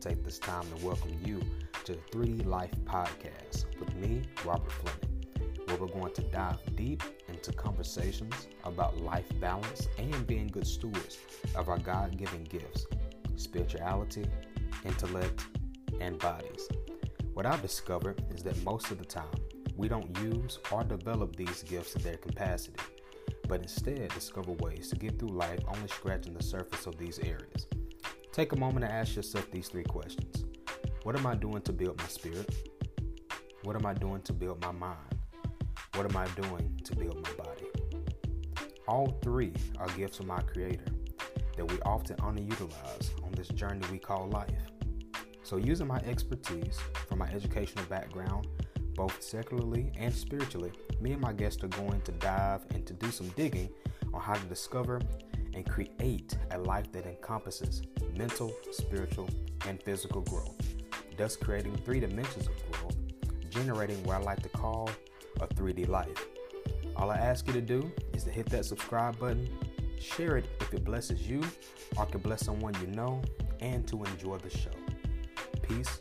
this time to welcome you to the 3D Life Podcast with me, Robert Fleming, where we're going to dive deep into conversations about life balance and being good stewards of our God given gifts, spirituality, intellect, and bodies. What I've discovered is that most of the time, we don't use or develop these gifts to their capacity, but instead discover ways to get through life only scratching the surface of these areas. Take a moment to ask yourself these three questions What am I doing to build my spirit? What am I doing to build my mind? What am I doing to build my body? All three are gifts from my Creator that we often underutilize on this journey we call life. So, using my expertise from my educational background, both secularly and spiritually, me and my guests are going to dive and to do some digging on how to discover and create a life that encompasses mental, spiritual, and physical growth, thus creating three dimensions of growth, generating what I like to call a 3D life. All I ask you to do is to hit that subscribe button, share it if it blesses you or can bless someone you know, and to enjoy the show. Peace